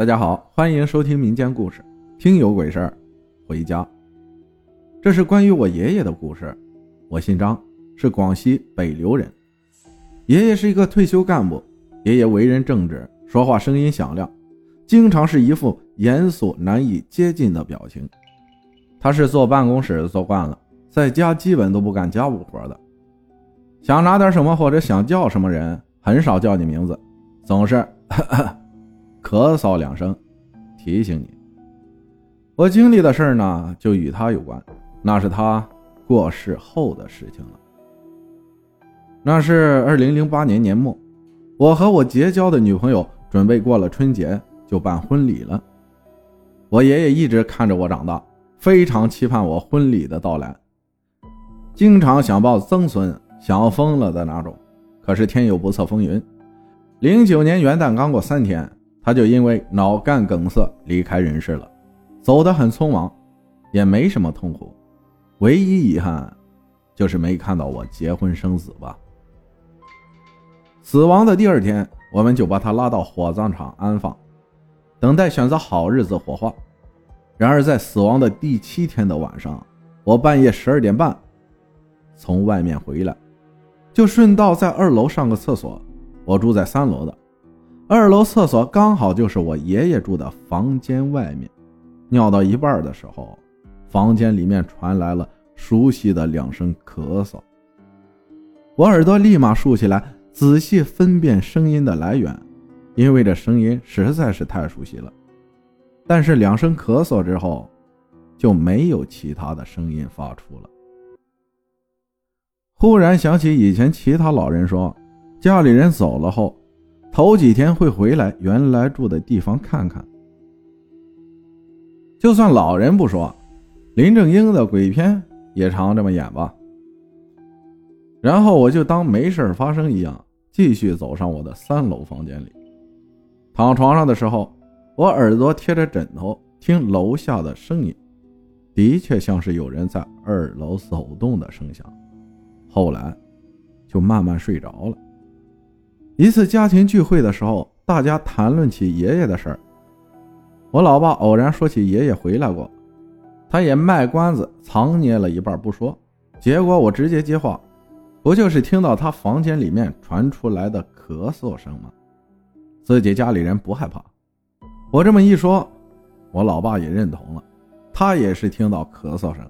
大家好，欢迎收听民间故事，听有鬼事儿，回家。这是关于我爷爷的故事。我姓张，是广西北流人。爷爷是一个退休干部，爷爷为人正直，说话声音响亮，经常是一副严肃难以接近的表情。他是坐办公室坐惯了，在家基本都不干家务活的。想拿点什么或者想叫什么人，很少叫你名字，总是。咳嗽两声，提醒你。我经历的事儿呢，就与他有关。那是他过世后的事情了。那是二零零八年年末，我和我结交的女朋友准备过了春节就办婚礼了。我爷爷一直看着我长大，非常期盼我婚礼的到来，经常想抱曾孙，想疯了的那种。可是天有不测风云，零九年元旦刚过三天。他就因为脑干梗塞离开人世了，走得很匆忙，也没什么痛苦，唯一遗憾就是没看到我结婚生子吧。死亡的第二天，我们就把他拉到火葬场安放，等待选择好日子火化。然而在死亡的第七天的晚上，我半夜十二点半从外面回来，就顺道在二楼上个厕所。我住在三楼的。二楼厕所刚好就是我爷爷住的房间外面，尿到一半的时候，房间里面传来了熟悉的两声咳嗽。我耳朵立马竖起来，仔细分辨声音的来源，因为这声音实在是太熟悉了。但是两声咳嗽之后，就没有其他的声音发出了。忽然想起以前其他老人说，家里人走了后。头几天会回来原来住的地方看看，就算老人不说，林正英的鬼片也常这么演吧。然后我就当没事发生一样，继续走上我的三楼房间里。躺床上的时候，我耳朵贴着枕头听楼下的声音，的确像是有人在二楼走动的声响。后来，就慢慢睡着了。一次家庭聚会的时候，大家谈论起爷爷的事儿。我老爸偶然说起爷爷回来过，他也卖关子，藏捏了一半不说。结果我直接接话，不就是听到他房间里面传出来的咳嗽声吗？自己家里人不害怕。我这么一说，我老爸也认同了，他也是听到咳嗽声，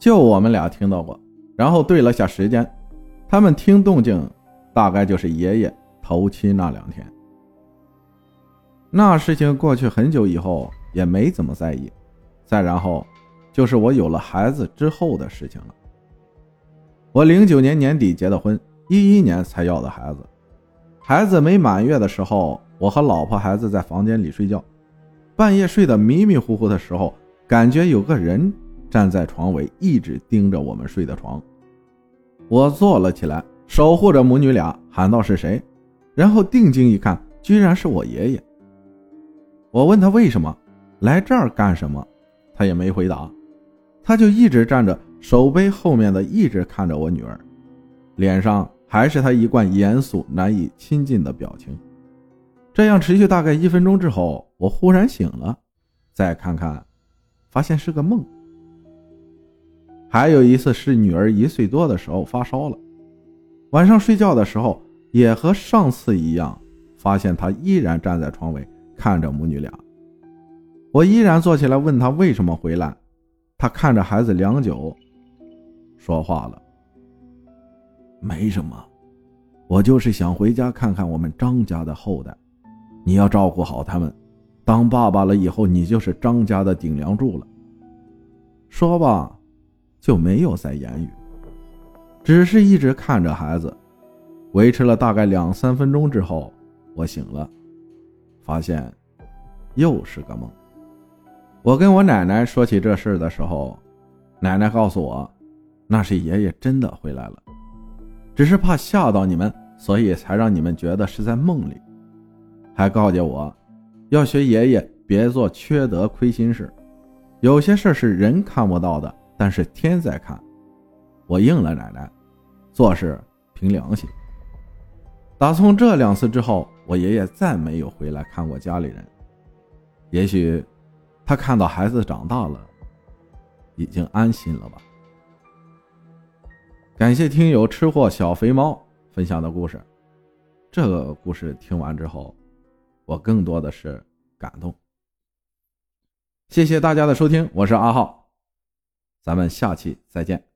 就我们俩听到过，然后对了下时间，他们听动静。大概就是爷爷头七那两天，那事情过去很久以后也没怎么在意。再然后，就是我有了孩子之后的事情了。我零九年年底结的婚，一一年才要的孩子。孩子没满月的时候，我和老婆孩子在房间里睡觉，半夜睡得迷迷糊糊的时候，感觉有个人站在床尾，一直盯着我们睡的床。我坐了起来。守护着母女俩，喊道：“是谁？”然后定睛一看，居然是我爷爷。我问他为什么来这儿干什么，他也没回答，他就一直站着，手背后面的一直看着我女儿，脸上还是他一贯严肃难以亲近的表情。这样持续大概一分钟之后，我忽然醒了，再看看，发现是个梦。还有一次是女儿一岁多的时候发烧了。晚上睡觉的时候，也和上次一样，发现他依然站在床尾看着母女俩。我依然坐起来问他为什么回来，他看着孩子良久，说话了：“没什么，我就是想回家看看我们张家的后代，你要照顾好他们。当爸爸了以后，你就是张家的顶梁柱了。”说罢，就没有再言语。只是一直看着孩子，维持了大概两三分钟之后，我醒了，发现又是个梦。我跟我奶奶说起这事的时候，奶奶告诉我，那是爷爷真的回来了，只是怕吓到你们，所以才让你们觉得是在梦里。还告诫我，要学爷爷，别做缺德亏心事。有些事是人看不到的，但是天在看。我应了奶奶，做事凭良心。打从这两次之后，我爷爷再没有回来看过家里人，也许他看到孩子长大了，已经安心了吧。感谢听友吃货小肥猫分享的故事，这个故事听完之后，我更多的是感动。谢谢大家的收听，我是阿浩，咱们下期再见。